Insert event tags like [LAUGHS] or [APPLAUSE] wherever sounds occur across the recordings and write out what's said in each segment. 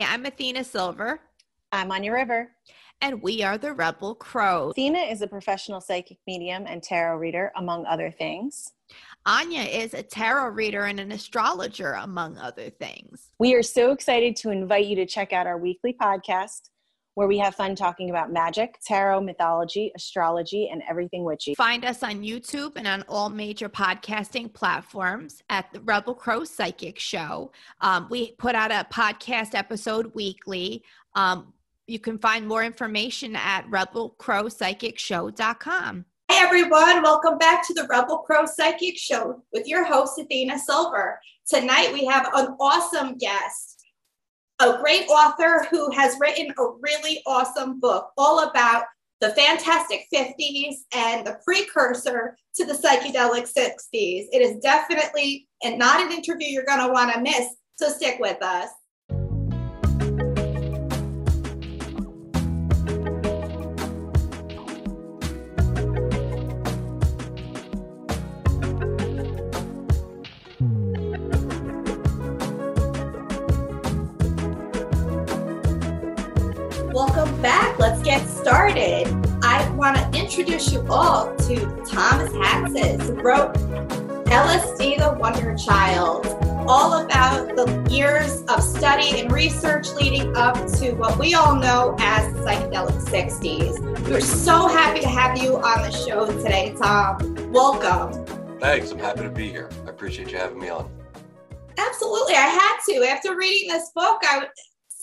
I'm Athena Silver. I'm Anya River. And we are the Rebel Crow. Athena is a professional psychic medium and tarot reader, among other things. Anya is a tarot reader and an astrologer, among other things. We are so excited to invite you to check out our weekly podcast where we have fun talking about magic, tarot, mythology, astrology, and everything witchy. Find us on YouTube and on all major podcasting platforms at the Rebel Crow Psychic Show. Um, we put out a podcast episode weekly. Um, you can find more information at rebelcrowpsychicshow.com. Hi, everyone. Welcome back to the Rebel Crow Psychic Show with your host, Athena Silver. Tonight, we have an awesome guest a great author who has written a really awesome book all about the fantastic 50s and the precursor to the psychedelic 60s. It is definitely and not an interview you're going to want to miss. So stick with us. Started. I want to introduce you all to Thomas Hatsis, who wrote LSD the Wonder Child, all about the years of study and research leading up to what we all know as the psychedelic 60s. We're so happy to have you on the show today, Tom. Welcome. Thanks. I'm happy to be here. I appreciate you having me on. Absolutely. I had to. After reading this book, I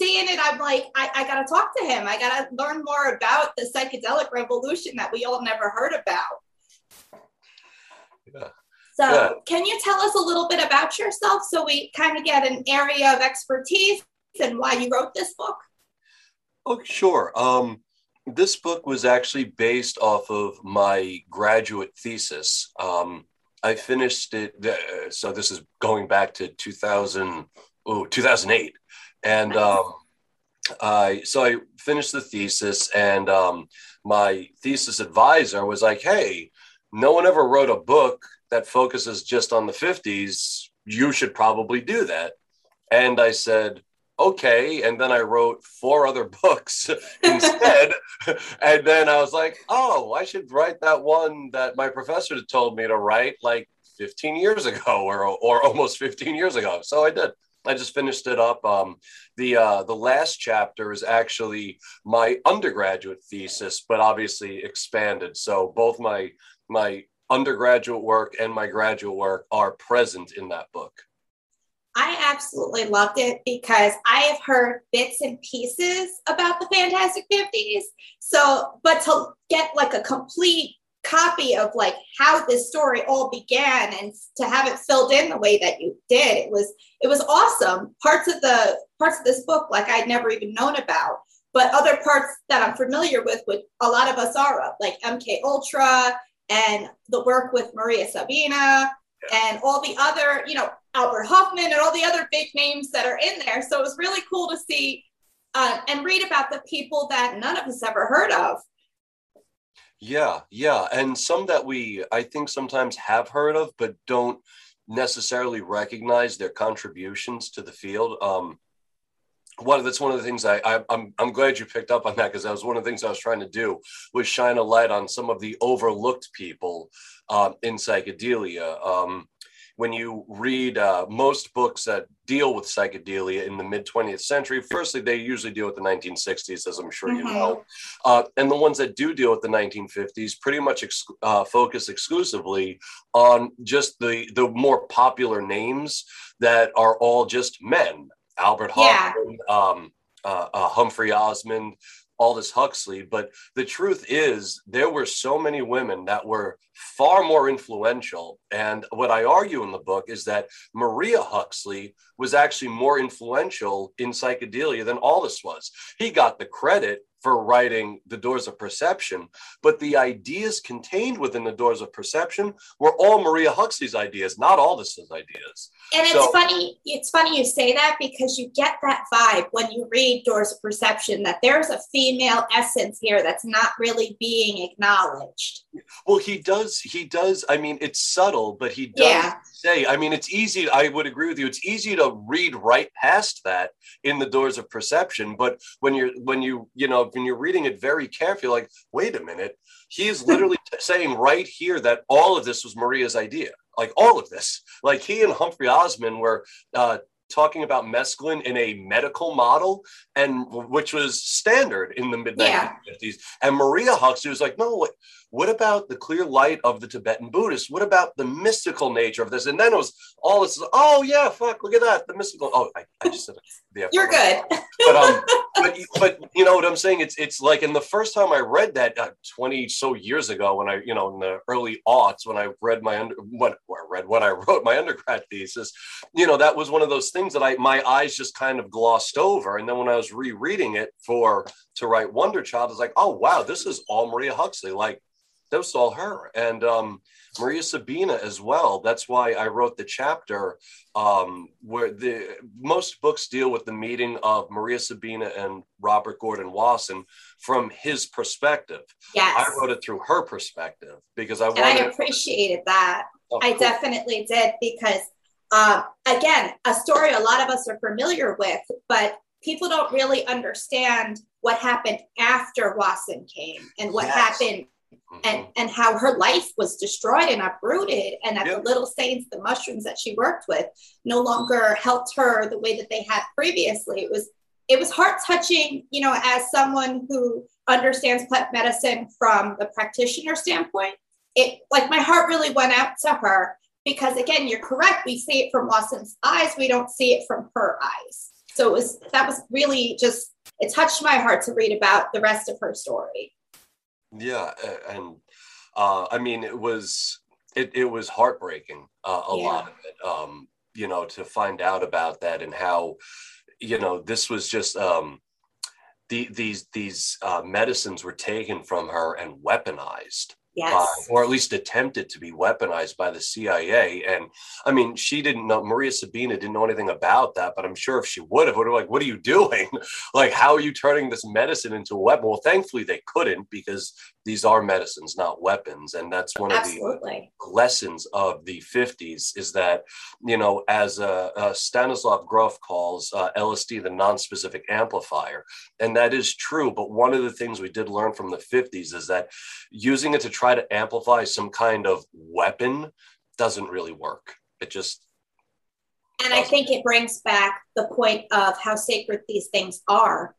seeing it, I'm like, I, I got to talk to him. I got to learn more about the psychedelic revolution that we all never heard about. Yeah. So, yeah. can you tell us a little bit about yourself so we kind of get an area of expertise and why you wrote this book? Oh, sure. Um, this book was actually based off of my graduate thesis. Um, I finished it, uh, so this is going back to 2000, oh, 2008 and um, I so I finished the thesis, and um, my thesis advisor was like, "Hey, no one ever wrote a book that focuses just on the '50s. You should probably do that." And I said, "Okay." And then I wrote four [LAUGHS] other books [LAUGHS] instead. and then I was like, "Oh, I should write that one that my professor told me to write like 15 years ago, or or almost 15 years ago." So I did. I just finished it up. Um, the uh, the last chapter is actually my undergraduate thesis, but obviously expanded. So both my my undergraduate work and my graduate work are present in that book. I absolutely loved it because I have heard bits and pieces about the Fantastic 50s. So, but to get like a complete copy of like how this story all began and to have it filled in the way that you did. It was it was awesome. Parts of the parts of this book like i'd never even known about but other parts that i'm familiar with with a lot of Azara like mk ultra and the work with maria sabina and all the other you know albert hofmann and all the other big names that are in there. So it was really cool to see uh, and read about the people that none of us ever heard of yeah, yeah. And some that we, I think, sometimes have heard of, but don't necessarily recognize their contributions to the field. Um, one that's one of the things I, I am I'm, I'm glad you picked up on that because that was one of the things I was trying to do was shine a light on some of the overlooked people um, in psychedelia. Um, when you read uh, most books that deal with psychedelia in the mid 20th century, firstly, they usually deal with the 1960s, as I'm sure mm-hmm. you know. Uh, and the ones that do deal with the 1950s pretty much ex- uh, focus exclusively on just the, the more popular names that are all just men. Albert yeah. um, uh, uh, Humphrey Osmond, Aldous Huxley. But the truth is, there were so many women that were far more influential. And what I argue in the book is that Maria Huxley was actually more influential in psychedelia than Aldous was. He got the credit for writing The Doors of Perception, but the ideas contained within The Doors of Perception were all Maria Huxley's ideas, not Aldous's ideas. And it's so, funny, it's funny you say that because you get that vibe when you read Doors of Perception that there's a female essence here that's not really being acknowledged. Well, he does, he does, I mean, it's subtle, but he does. Yeah say, I mean, it's easy. I would agree with you. It's easy to read right past that in the doors of perception. But when you're, when you, you know, when you're reading it very carefully, like, wait a minute, he is literally [LAUGHS] saying right here that all of this was Maria's idea. Like all of this, like he and Humphrey Osmond were uh, talking about mescaline in a medical model, and which was standard in the mid 1950s. Yeah. And Maria Huxley was like, no, what, what about the clear light of the Tibetan Buddhists? What about the mystical nature of this? And then it was all this, oh yeah, fuck, look at that, the mystical. Oh, I, I just said the You're good. but um, [LAUGHS] but, but you know what I'm saying? It's it's like, and the first time I read that uh, 20 so years ago, when I, you know, in the early aughts, when I read my under, what I read when I wrote my undergrad thesis, you know, that was one of those things that I my eyes just kind of glossed over, and then when I was rereading it for to write Wonder Child, I was like, oh wow, this is all Maria Huxley, like that was all her. And um, maria sabina as well. That's why i wrote the chapter um, where the most books deal with the meeting of maria sabina and robert gordon wasson from his perspective. Yes. I wrote it through her perspective because i and i appreciated that. I definitely did because um, again a story a lot of us are familiar with but people don't really understand what happened after Wasson came and what yes. happened mm-hmm. and and how her life was destroyed and uprooted and that yep. the little saints the mushrooms that she worked with no longer helped her the way that they had previously it was it was heart touching you know as someone who understands plant medicine from the practitioner standpoint it like my heart really went out to her because again you're correct we see it from Wasson's eyes we don't see it from her eyes so it was that was really just it touched my heart to read about the rest of her story yeah, and uh, I mean, it was it, it was heartbreaking uh, a yeah. lot of it. Um, you know, to find out about that and how, you know, this was just um, the, these these uh, medicines were taken from her and weaponized yes. Uh, or at least attempted to be weaponized by the CIA. And I mean, she didn't know, Maria Sabina didn't know anything about that, but I'm sure if she would have, would have like, what are you [LAUGHS] doing? like, how are you turning this medicine into a weapon? Well, thankfully they couldn't because these are medicines, not weapons. And that's one Absolutely. of the lessons of the 50s is that, you know, as uh, uh, Stanislav Grof calls uh, LSD the non-specific amplifier. And that is true. But one of the things we did learn from the 50s is that using it to try to amplify some kind of weapon doesn't really work. It just and I think it brings back the point of how sacred these things are.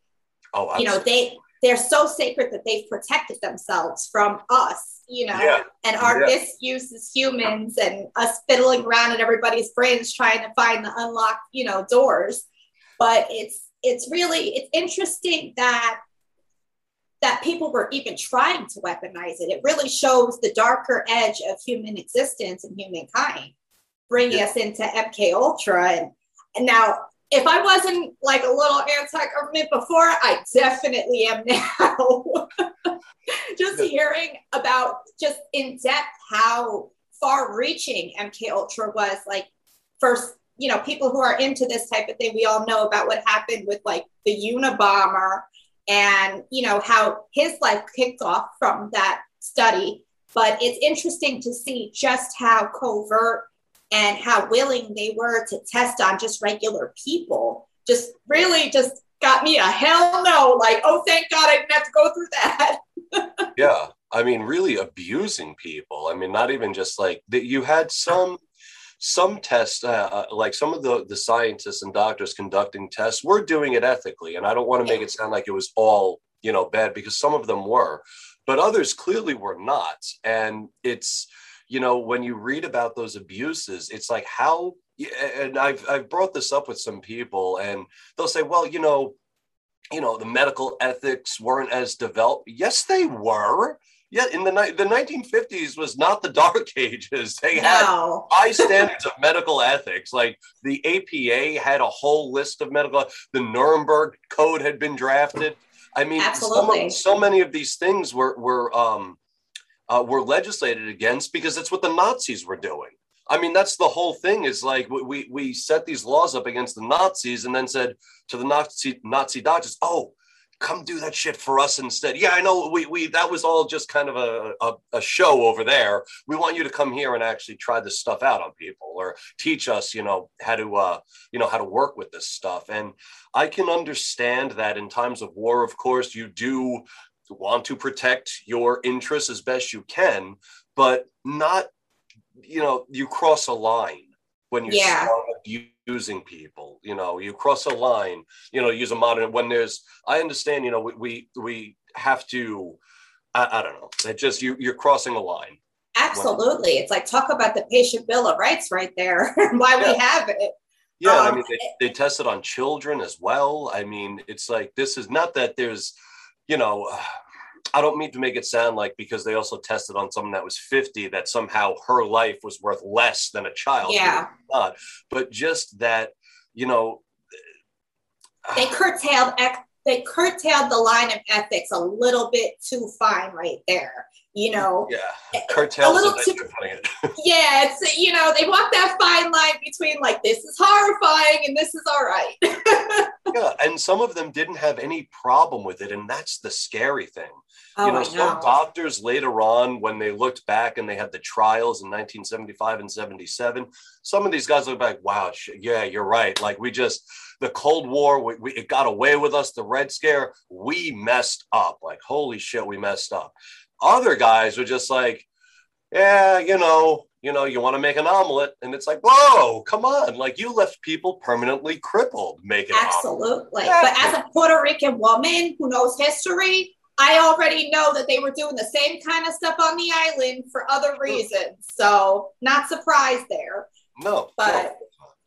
Oh, absolutely. you know, they they're so sacred that they've protected themselves from us, you know, yeah. and our yeah. misuse as humans and us fiddling around in everybody's brains trying to find the unlocked, you know, doors. But it's it's really it's interesting that that people were even trying to weaponize it. It really shows the darker edge of human existence and humankind, bringing yeah. us into MK Ultra. And, and now if I wasn't like a little anti-government before, I definitely am [LAUGHS] now. just hearing about just in depth how far-reaching MK Ultra was, like first, you know, people who are into this type of thing, we all know about what happened with like the Unabomber and you know how his life kicked off from that study. But it's interesting to see just how covert and how willing they were to test on just regular people just really just got me a hell no like oh thank god i didn't have to go through that. [LAUGHS] Yeah i mean really abusing people. I mean not even just like that you had some some tests uh, uh, like some of the the scientists and doctors conducting tests were doing it ethically and i don't want to make it sound like it was all you know bad because some of them were but others clearly were not and it's you know, when you read about those abuses, it's like how, and I've, I've brought this up with some people and they'll say, well, you know, you know, the medical ethics weren't as developed. Yes, they were. Yeah, in the the 1950s was not the dark [LAUGHS] ages. They had no. high standards of medical ethics. Like the APA had a whole list of medical. The Nuremberg Code had been drafted. I mean, Absolutely. so many of these things were were um, uh, were legislated against because that's what the Nazis were doing. I mean, that's the whole thing. Is like we we set these laws up against the Nazis, and then said to the Nazi Nazi doctors, "Oh, come do that shit for us instead. Yeah, I know we we that was all just kind of a, a, a show over there. We want you to come here and actually try this stuff out on people or teach us, you know, how to uh, you know, how to work with this stuff. And I can understand that in times of war, of course, you do want to protect your interests as best you can, but not, you know, you cross a line when you Yeah. start using people you know you cross a line you know use a modern when there's i understand you know we we, we have to I, I don't know it just you you're crossing a line Absolutely. It's like talk about the patient bill of rights right there. [LAUGHS] Why we have it. yeah i Um, mean they, they tested on children as well i mean it's like this is not that there's you know i don't mean to make it sound like because they also tested on someone that was 50 that somehow her life was worth less than a child Yeah. not but just that you know uh, They curtailed they curtailed the line of ethics a little bit too fine right there. You know, yeah curtails little is too- you're putting it [LAUGHS] yeah, it's you know, they walk that fine line between like this is horrifying and this is all right. [LAUGHS] Yeah, and some of them didn't have any problem with it, and that's the scary thing. Oh, you know, I some doctors later on, when they looked back and they had the trials in 1975 and 77, some of these guys look back, wow, sh- yeah, you're right. Like we just the Cold War, we, we it got away with us. The Red Scare, we messed up. Like holy shit, we messed up. Other guys were just like, yeah, you know, you know, you want to make an omelet, and it's like, whoa, come on, like you left people permanently crippled making. Absolutely. Yeah. But as a Puerto Rican woman who knows history, I already know that they were doing the same kind of stuff on the island for other reasons. So, not surprised there. No, But no.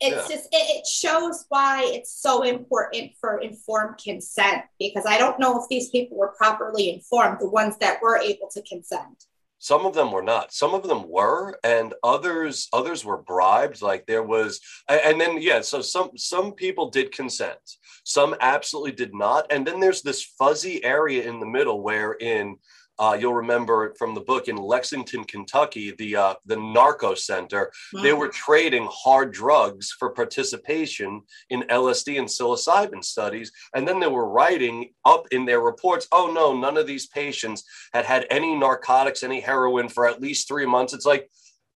It's Yeah. just, it, it shows why it's so important for informed consent because I don't know if these people were properly informed, the ones that were able to consent. some of them were not some of them were and others others were bribed like there was and then yeah so some some people did consent some absolutely did not and then there's this fuzzy area in the middle where in uh, you'll remember from the book in lexington kentucky the uh, the narco center they were trading hard drugs for participation in lsd and psilocybin studies and then they were writing up in their reports oh no none of these patients had had any narcotics, any heroin for at least three months. It's like,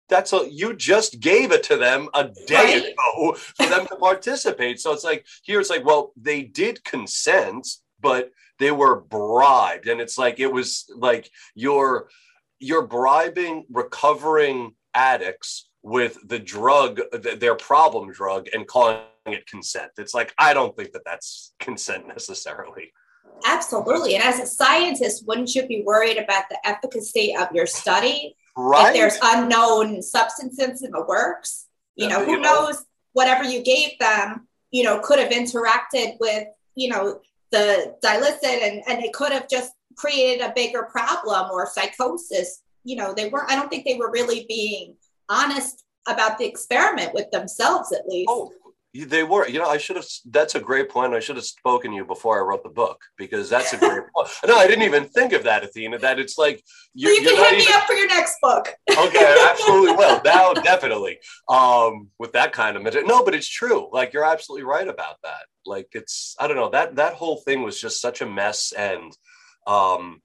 that's a, you just gave it to them a day Right. ago for them to participate. So it's like, here it's like, well, they did consent, but they were bribed. And it's like, it was like you're, you're bribing recovering addicts with the drug, their problem drug, and calling it consent. It's like, I don't think that that's consent necessarily. Absolutely. And as a scientist, wouldn't you be worried about the efficacy of your study Right? if there's unknown substances in the works you know who knows whatever you gave them you know could have interacted with you know the dilicet and and it could have just created a bigger problem or psychosis. You know they weren't i don't think they were really being honest about the experiment with themselves at least. Oh, they were. You know, I should have. That's a great point. I should have spoken to you before I wrote the book because that's a great [LAUGHS] point. No, I didn't even think of that, Athena. That it's like you, you're, can you're not hit even. me up for your next book [LAUGHS] Okay, absolutely will. [LAUGHS] Now, definitely. Um, with that kind of. No, but it's true. Like you're absolutely right about that. Like it's. I don't know. That that whole thing was just such a mess, and um,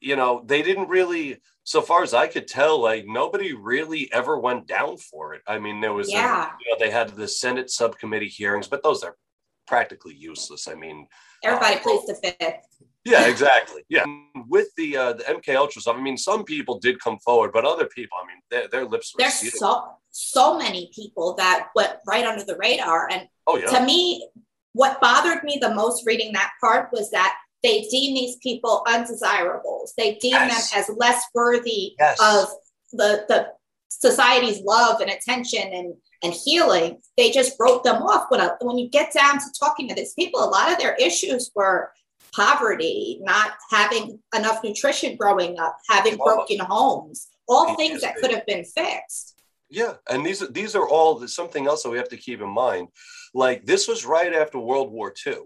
you know, they didn't really. So far as I could tell, like nobody really ever went down for it. I mean, there was a- yeah you know, they had the Senate subcommittee hearings, but those are practically useless. I mean, everybody pleads the fifth yeah, exactly. Yeah, with the uh, the MK Ultra stuff, I mean, some people did come forward, but other people, I mean, their, their lips were there's sealed. so so many people that went right under the radar and oh yeah, to me, what bothered me the most reading that part was that they deem these people undesirables. They deem Yes. them as less worthy Yes. of the the society's love and attention and and healing. They just wrote them off. When a, when you get down to talking to these people, a lot of their issues were poverty, not having enough nutrition growing up, having broken homes, all things that could have been fixed. yeah, and these are these are all something else that we have to keep in mind. Like this was right after World War II.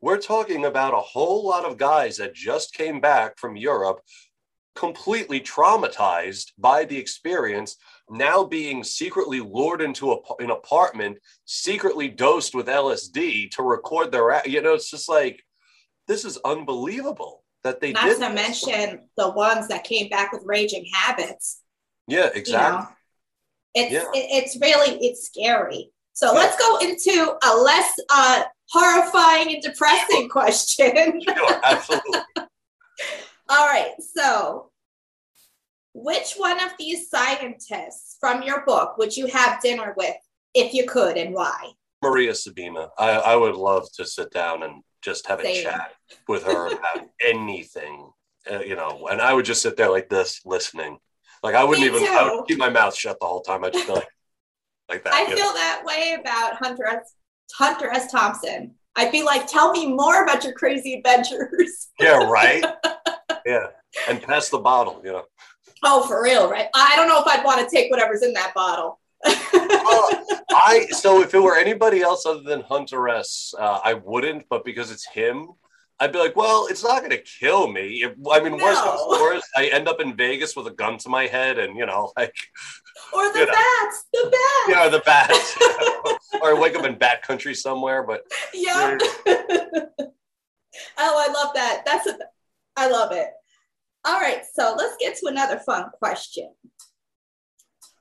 We're talking about a whole lot of guys that just came back from Europe, completely traumatized by the experience, now being secretly lured into a, an apartment, secretly dosed with LSD to record their, you know, it's just like this is unbelievable that they Not did to this. mention the ones that came back with raging habits. Yeah, You exactly. know, it's Yeah. it's really it's scary. So Yeah. let's go into a less uh, horrifying and depressing question. [LAUGHS] Sure, absolutely. [LAUGHS] All right, so which one of these scientists from your book would you have dinner with if you could, and why? Maria Sabina. I, I would love to sit down and just have a chat with her about [LAUGHS] anything, uh, you know, and I would just sit there like this, listening. Like I wouldn't Me even I would keep my mouth shut the whole time. I just be like, like that. I you know? feel that way about Hunter S. Hunter S. Thompson. I'd be like, tell me more about your crazy adventures. [LAUGHS] Yeah, right. yeah, and pass the bottle. You know. Oh, for real, right? I don't know if I'd want to take whatever's in that bottle. Well, [LAUGHS] I so if it were anybody else other than Hunter S, uh, I wouldn't. But because it's him, I'd be like, well, it's not going to kill me. If, I mean, worst comes No. worst, I end up in Vegas with a gun to my head, and you know, like or the You know. bats, the bats. you know, the bats, [LAUGHS] or I wake up in bat country somewhere. But Yeah. [LAUGHS] oh, I love that. That's a, I love it. All right, so let's get to another fun question.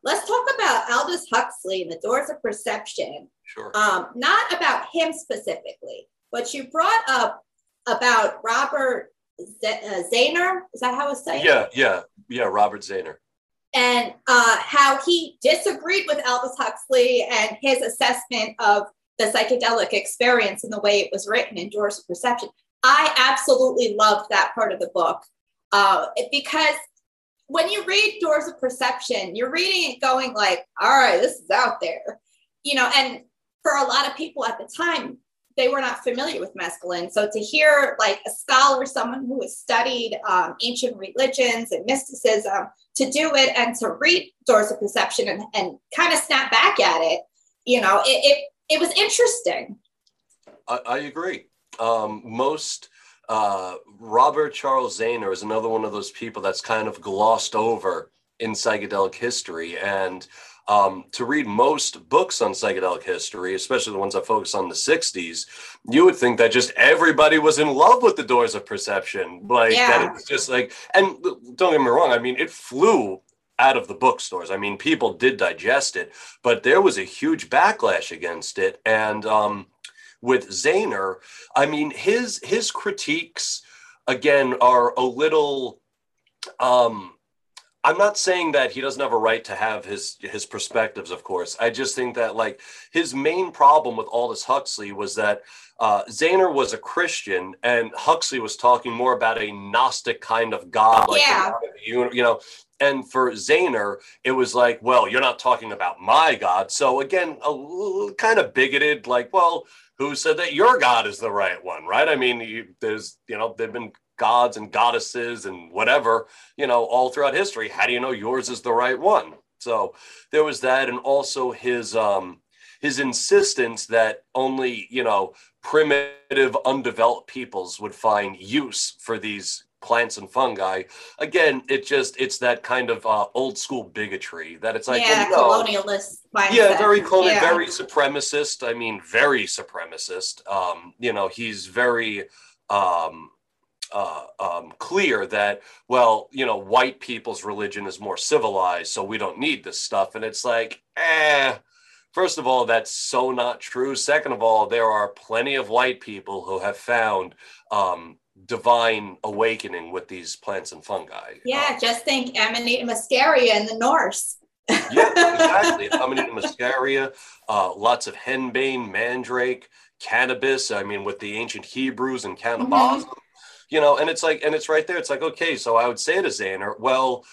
Let's talk about Aldous Huxley and the Doors of Perception. sure, Um, not about him specifically, but you brought up about Robert Z- uh, Zaehner. Is that how it's said? yeah, yeah, yeah. Robert Zaehner. and uh, how he disagreed with Aldous Huxley and his assessment of the psychedelic experience and the way it was written in Doors of Perception. I absolutely loved that part of the book uh, because when you read Doors of Perception, you're reading it going like, all right, this is out there, you know, and for a lot of people at the time, they were not familiar with mescaline. So to hear like a scholar, someone who has studied um, ancient religions and mysticism, to do it and to read Doors of Perception and, and kind of snap back at it, you know, it, it, it was interesting. I, I agree. Um, most uh, Robert Charles Zaehner is another one of those people that's kind of glossed over in psychedelic history. And um, to read most books on psychedelic history, especially the ones that focus on the 60s, you would think that just everybody was in love with the Doors of Perception. Like, that it was just like, and don't get me wrong, I mean, it flew out of the bookstores. I mean, people did digest it, but there was a huge backlash against it. And, um, with Zaehner, I mean his his critiques again are a little um I'm not saying that he doesn't have a right to have his his perspectives, of course. I just think that like his main problem with Aldous Huxley was that uh, Zaehner was a Christian and Huxley was talking more about a Gnostic kind of God, like Yeah. God of the uni- you know. And for Zaehner, it was like, well, you're not talking about my God. So again, a little kind of bigoted, like, well, who said that your God is the right one, right? I mean, you, there's, you know, they've been gods and goddesses and whatever, you know, all throughout history. How do you know yours is the right one? So there was that, and also his um his insistence that only, you know, primitive, undeveloped peoples would find use for these plants and fungi. Again, it just it's that kind of uh, old school bigotry that it's like, yeah, well, no. colonialist mindset. Yeah, very colonial, Yeah. very supremacist. I mean, very supremacist. Um, you know, he's very um, uh, um, clear that, well, you know, white people's religion is more civilized, so we don't need this stuff. And it's like, eh. First of all, that's so not true. Second of all, there are plenty of white people who have found um, divine awakening with these plants and fungi. Yeah, Um, just think Amanita muscaria in the Norse. yeah, exactly. [LAUGHS] Amanita muscaria, uh, lots of henbane, mandrake, cannabis. I mean, with the ancient Hebrews and cannabis, you know, and it's like, and it's right there. It's like, okay, so I would say to Zaehner, well,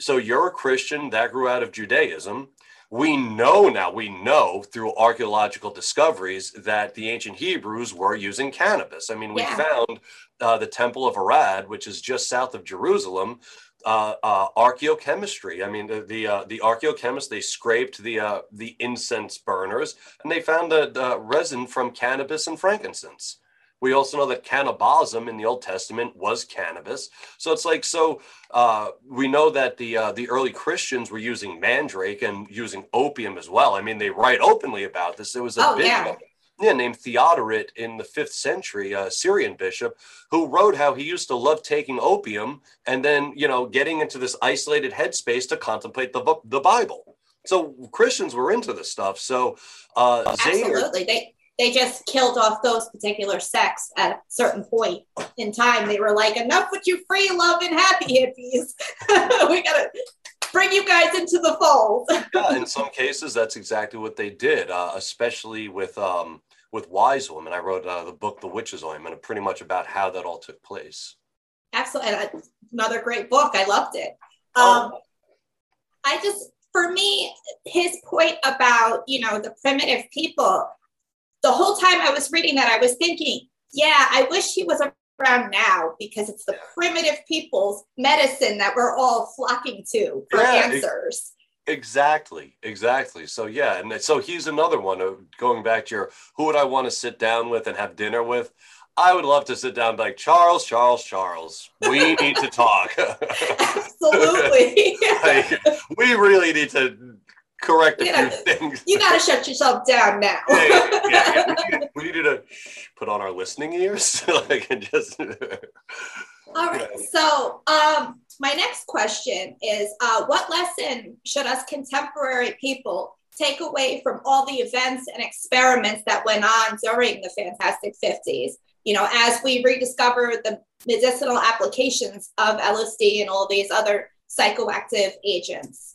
so you're a Christian that grew out of Judaism. We know now, we know through archaeological discoveries that the ancient Hebrews were using cannabis. I mean, we Yeah. found uh, the Temple of Arad, which is just south of Jerusalem, uh, uh, archaeochemistry. I mean, the the, uh, the archaeochemists they scraped the uh, the incense burners and they found the, the resin from cannabis and frankincense. We also know that kaneh-bosm in the Old Testament was cannabis. So it's like so uh, we know that the uh, the early Christians were using mandrake and using opium as well. I mean, they write openly about this. It was a Oh, big yeah. yeah, named Theodoret in the fifth century, a Syrian bishop, who wrote how he used to love taking opium and then, you know, getting into this isolated headspace to contemplate the, the Bible. So Christians were into this stuff. So uh, absolutely, they they just killed off those particular sects at a certain point in time. They were like, enough with you free love and happy hippies. [LAUGHS] we gotta bring you guys into the fold. [LAUGHS] yeah, in some cases, that's exactly what they did, uh, especially with um, with wise women. I wrote uh, the book The Witch's Ointment, pretty much about how that all took place. Absolutely, another great book. I loved it. Oh. Um, oh. I just, for me, his point about you know the primitive people. The whole time I was reading that, I was thinking, yeah, I wish he was around now because it's the primitive people's medicine that we're all flocking to for yeah, answers. Exactly, exactly. So yeah, and so he's another one of going back to your who would I want to sit down with and have dinner with? I would love to sit down like Charles, Charles, Charles. We need to talk. [LAUGHS] [LAUGHS] Absolutely. like, we really need to correct a few things. You got to shut yourself down now. yeah, yeah, yeah, [LAUGHS] We, need, we, to put on our listening ears, [LAUGHS] like and just. [LAUGHS] All right. So, um, my next question is, uh, what lesson should us contemporary people take away from all the events and experiments that went on during the Fantastic 50s? You know, as we rediscover the medicinal applications of LSD and all these other psychoactive agents.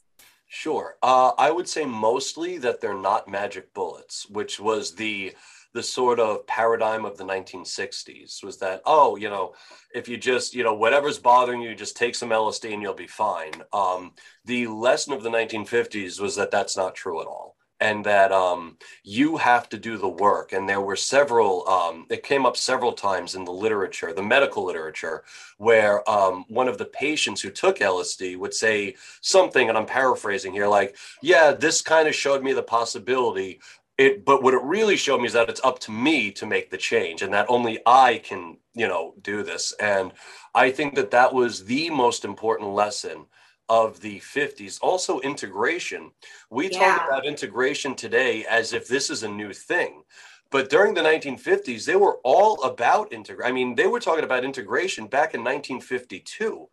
Sure. Uh, I would say mostly that they're not magic bullets, which was the the sort of paradigm of the 1960s was that oh you know if you just you know whatever's bothering you just take some lsd and you'll be fine um, the lesson of the 1950s was that that's not true at all and that um, you have to do the work. And there were several, um, it came up several times in the literature, the medical literature, where um, one of the patients who took LSD would say something, and I'm paraphrasing here, like, yeah, this kind of showed me the possibility. It, but what it really showed me is that it's up to me to make the change and that only I can, you know, do this. And I think that that was the most important lesson of the 50s. Also, integration. We yeah. talk about integration today as if this is a new thing. But during the 1950s, they were all about integration. I mean, they were talking about integration back in 1952.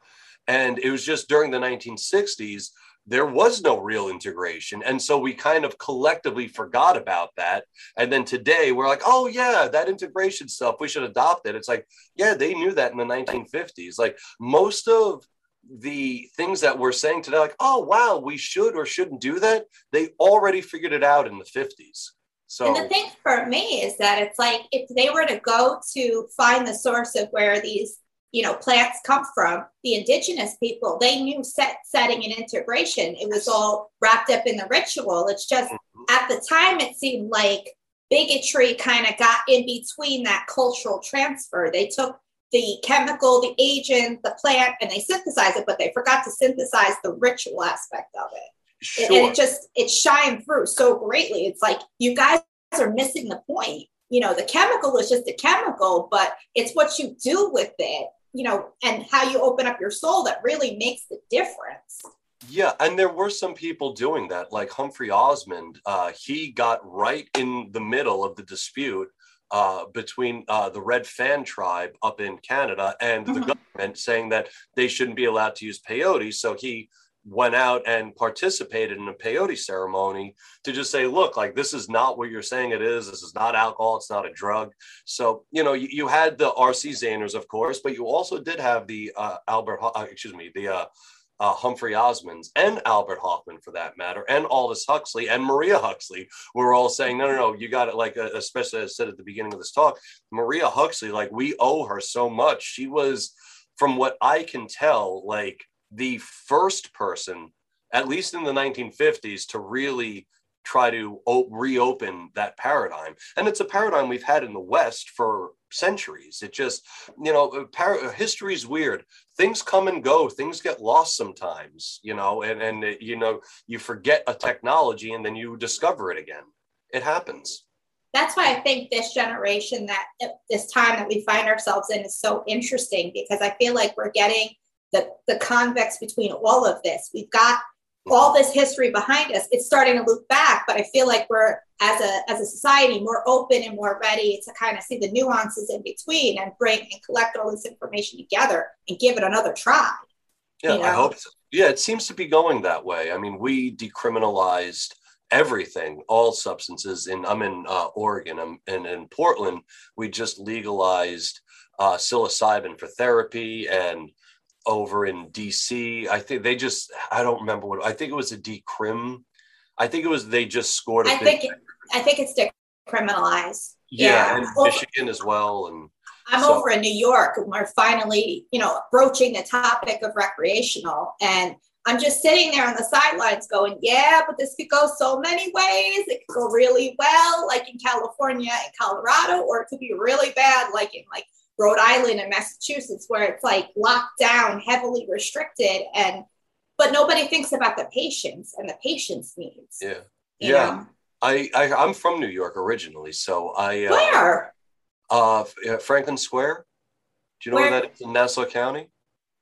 And it was just during the 1960s, there was no real integration. And so we kind of collectively forgot about that. And then today we're like, oh, yeah, that integration stuff, we should adopt it. It's like, yeah, they knew that in the 1950s. Like most of the things that we're saying today, like, oh, wow, we should or shouldn't do that, they already figured it out in the 50s. So, and the thing for me is that it's like if they were to go to find the source of where these, you know, plants come from, the indigenous people, they knew set setting and integration. It was all wrapped up in the ritual. It's just mm-hmm. at the time it seemed like bigotry kind of got in between that cultural transfer. They took the chemical, the agent, the plant, and they synthesize it, but they forgot to synthesize the ritual aspect of it. Sure. And it just it shined through so greatly. It's like you guys are missing the point. You know, the chemical is just a chemical, but it's what you do with it, you know, and how you open up your soul that really makes the difference. Yeah, and there were some people doing that, like Humphrey Osmond. Uh, he got right in the middle of the dispute uh, between uh, the Red Pheasant tribe up in Canada and mm-hmm. the government saying that they shouldn't be allowed to use peyote. So he went out and participated in a peyote ceremony to just say, look, like this is not what you're saying it is. This is not alcohol. It's not a drug. So, you know, you, you had the RC Zaehners, of course, but you also did have the uh, Albert, uh, excuse me, the uh, uh, Humphrey Osmonds and Albert Hofmann, for that matter, and Aldous Huxley and Maria Huxley were all saying, no, no, no, you got it. Like, uh, especially I said at the beginning of this talk, Maria Huxley, like, we owe her so much. She was, from what I can tell, like the first person, at least in the 1950s, to really try to reopen that paradigm. And it's a paradigm we've had in the West for centuries. It just, you know, uh, par- uh, history is weird. Things come and go. Things get lost sometimes, you know, and, and it, you know, you forget a technology and then you discover it again. It happens. That's why I think this generation, that uh, this time that we find ourselves in is so interesting because I feel like we're getting the, the convex between all of this. We've got all this history behind us, it's starting to look back. But I feel like we're as a as a society more open and more ready to kind of see the nuances in between and bring and collect all this information together and give it another try. Yeah, you know? I hope so. Yeah, it seems to be going that way. I mean, we decriminalized everything, all substances. In I'm in uh, Oregon, I'm, and in Portland, we just legalized uh, psilocybin for therapy, and over in DC, I think they just I don't remember what I think it was a decrim. I think it was they just scored. a I think I think it's decriminalized. yeah, yeah. and Michigan as well, and I'm So- over in New York and we're finally, you know, broaching the topic of recreational. And I'm just sitting there on the sidelines going, yeah, but this could go so many ways. It could go really well, like in California and Colorado, or it could be really bad, like in like Rhode Island and Massachusetts, where it's like locked down, heavily restricted. And but nobody thinks about the patients and the patient's needs. yeah. Yeah. know? I, I I'm from New York originally, so I uh, Where? uh Franklin Square. Do you know where, Where? that is in Nassau County?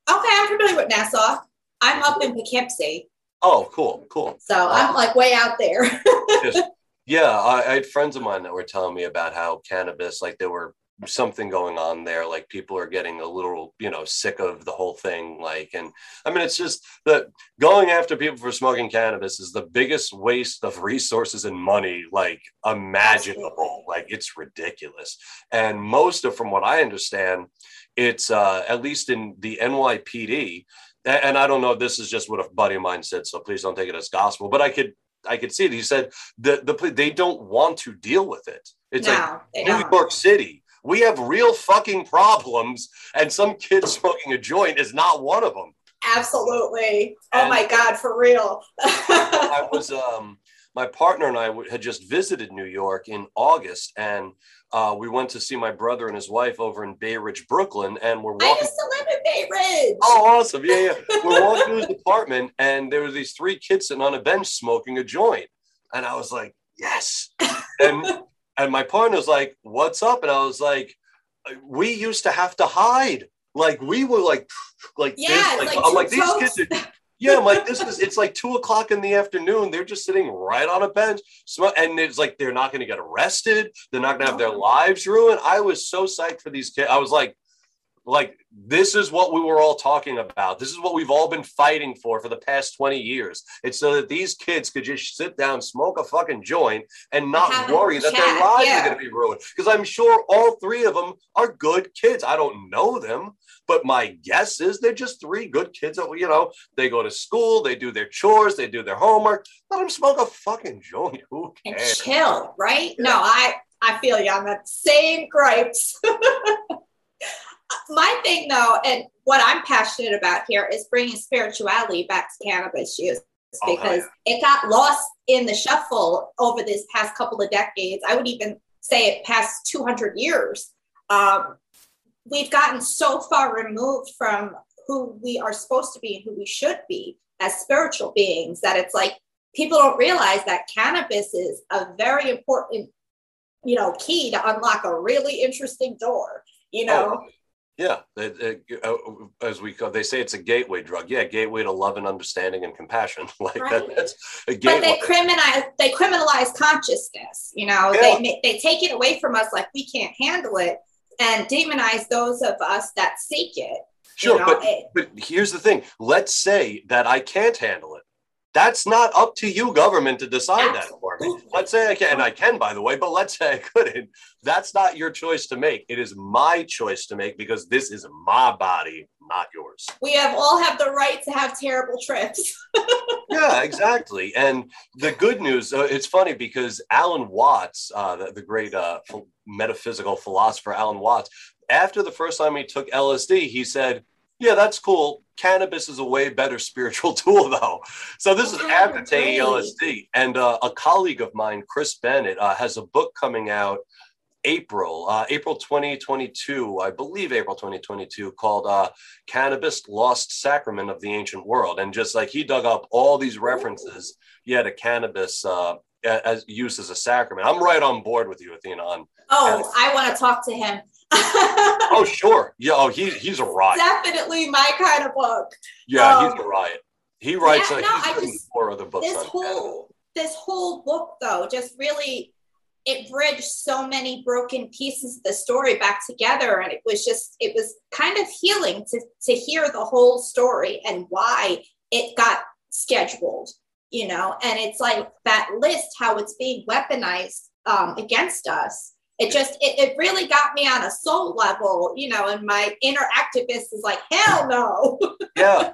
Okay, I'm familiar with Nassau. I'm up in Poughkeepsie. Oh, cool, cool. So I'm like way out there. [LAUGHS] Just- yeah, I, I had friends of mine that were telling me about how cannabis, like there were something going on there, like people are getting a little, you know, sick of the whole thing. Like, and I mean, it's just that going after people for smoking cannabis is the biggest waste of resources and money, like imaginable. Like, it's ridiculous. And most of, from what I understand, it's uh, at least in the NYPD. And I don't know if this is just what a buddy of mine said, so please don't take it as gospel. But I could, I could see it. He said the the they don't want to deal with it. It's like no, they New. York City. We have real fucking problems, and some kid [LAUGHS] smoking a joint is not one of them. Absolutely. Oh And- my God, for real. [LAUGHS] I was um my partner and I had just visited New York in August, and uh, we went to see my brother and his wife over in Bay Ridge, Brooklyn, and we're walking. I used to live in Bay Ridge. Oh, awesome! Yeah, yeah. We're walking to his apartment, and there were these three kids sitting on a bench smoking a joint, and I was like, "Yes!" And and my partner was like, "What's up?" And I was like, "We used to have to hide. Like we were like, like Yeah, this. Like, like I'm like these kids are." [LAUGHS] Yeah, I'm like this is. It's like two o'clock in the afternoon. They're just sitting right on a bench, and it's like they're not going to get arrested. They're not going to have their lives ruined. I was so psyched for these kids. I was like, like this is what we were all talking about. This is what we've all been fighting for for the past 20 years. It's so that these kids could just sit down smoke a fucking joint and not worry that their lives yeah. are going to be ruined. Because i'm sure all three of them are good kids. I don't know them but my guess is they're just three good kids that you know they go to school they do their chores they do their homework. Let them smoke a fucking joint. [LAUGHS] Who and cares? chill, right? No, I I feel you on that same gripes. [LAUGHS] My thing though, and what I'm passionate about here is bringing spirituality back to cannabis use Oh, because it got lost in the shuffle over this past couple of decades. I would even say it past 200 years. Um, we've gotten so far removed from who we are supposed to be and who we should be as spiritual beings that it's like people don't realize that cannabis is a very important you know key to unlock a really interesting door you know Oh, yeah, it- it- uh, as we call, they say it's a gateway drug. Yeah, gateway to love and understanding and compassion. [LAUGHS] Like that, that's a gateway. but they criminalize they criminalize consciousness you know Yeah. they they take it away from us like we can't handle it and demonize those of us that seek it sure, you know, but it- but here's the thing. Let's say that I can't handle it. That's not up to you, government, to decide that for me. Let's say I can, and I can, by the way, but let's say I couldn't. That's not your choice to make. It is my choice to make because this is my body, not yours. we have all have the right to have terrible trips [LAUGHS] yeah, exactly. And the good news, uh, it's funny because Alan Watts, uh, the, the great uh, ph- metaphysical philosopher Alan Watts, after the first time he took LSD, he said, Yeah, that's cool. Cannabis is a way better spiritual [LAUGHS] tool, though. So this is after taking. LSD. And uh, a colleague of mine, Chris Bennett, uh, has a book coming out April, uh, April 2022, I believe April 2022, called uh, Cannabis Lost Sacrament of the Ancient World. And just like he dug up all these references, yeah, to cannabis uh, as use as a sacrament. I'm right on board with you, Athena. On oh i want to talk to him oh, [LAUGHS] sure, yeah, oh, he, he's a riot. definitely my kind of book Yeah, Um, he's a riot. He writes. Yeah, uh, no, he's I just- four other books this whole this whole book though just really it bridged so many broken pieces of the story back together and it was just it was kind of healing to to hear the whole story and why it got scheduled you know and it's like that list how it's being weaponized um, against us it just it, it really got me on a soul level you know and my inner activist is like hell no. [LAUGHS] Yeah.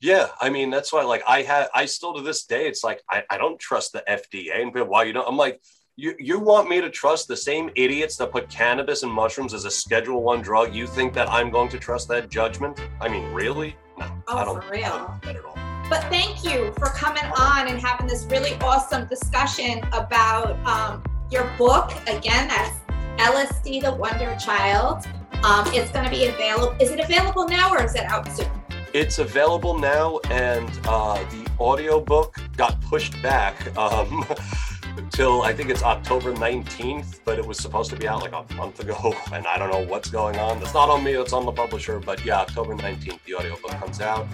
Yeah. I mean that's why like i had i still to this day it's like i, I don't trust the fda and people, why you don't i'm like you, you want me to trust the same idiots that put cannabis and mushrooms as a schedule one drug? You think that i'm going to trust that judgment? I mean really? No Oh, i don't for real? Don't at all. But thank you for coming on and having this really awesome discussion about um, your book. Again, that's LSD The Wonder Child. Um, it's going to be available. Is it available now or is it out soon? It's available now, and uh, the audiobook got pushed back um, [LAUGHS] until I think it's October 19th, but it was supposed to be out like a month ago, [LAUGHS] and I don't know what's going on. It's not on me, it's on the publisher, but yeah, October 19th, the audiobook comes out.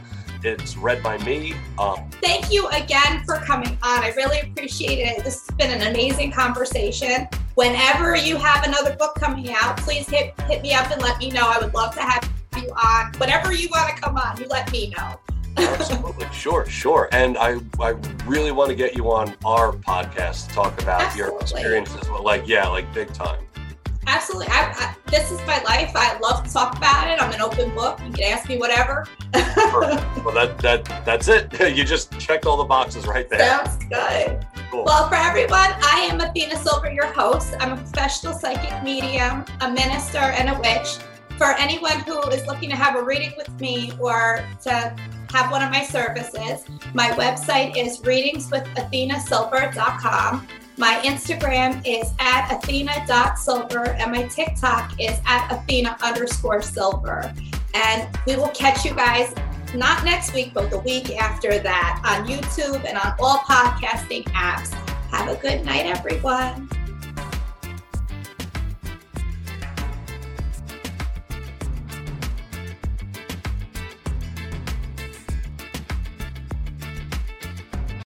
It's read by me. Um, Thank you again for coming on. I really appreciate it. This has been an amazing conversation. Whenever you have another book coming out, please hit hit me up and let me know. I would love to have you on. Whenever you want to come on, you let me know. absolutely, sure, sure. And I, I really want to get you on our podcast to talk about your Absolutely. experiences. Like, yeah, like big time. Absolutely. I, I, this is my life. I love to talk about it. I'm an open book. You can ask me whatever. Well, that that that's it. [LAUGHS] you just checked all the boxes right there. Sounds good. Cool. Well, for everyone, I am Athena Silver, your host. I'm a professional psychic medium, a minister, and a witch. For anyone who is looking to have a reading with me or to have one of my services, my website is readingswithathenasilver.com. My Instagram is at athena.silver and my TikTok is at athena underscore silver. And we will catch you guys not next week, but the week after that on YouTube and on all podcasting apps. Have a good night, everyone.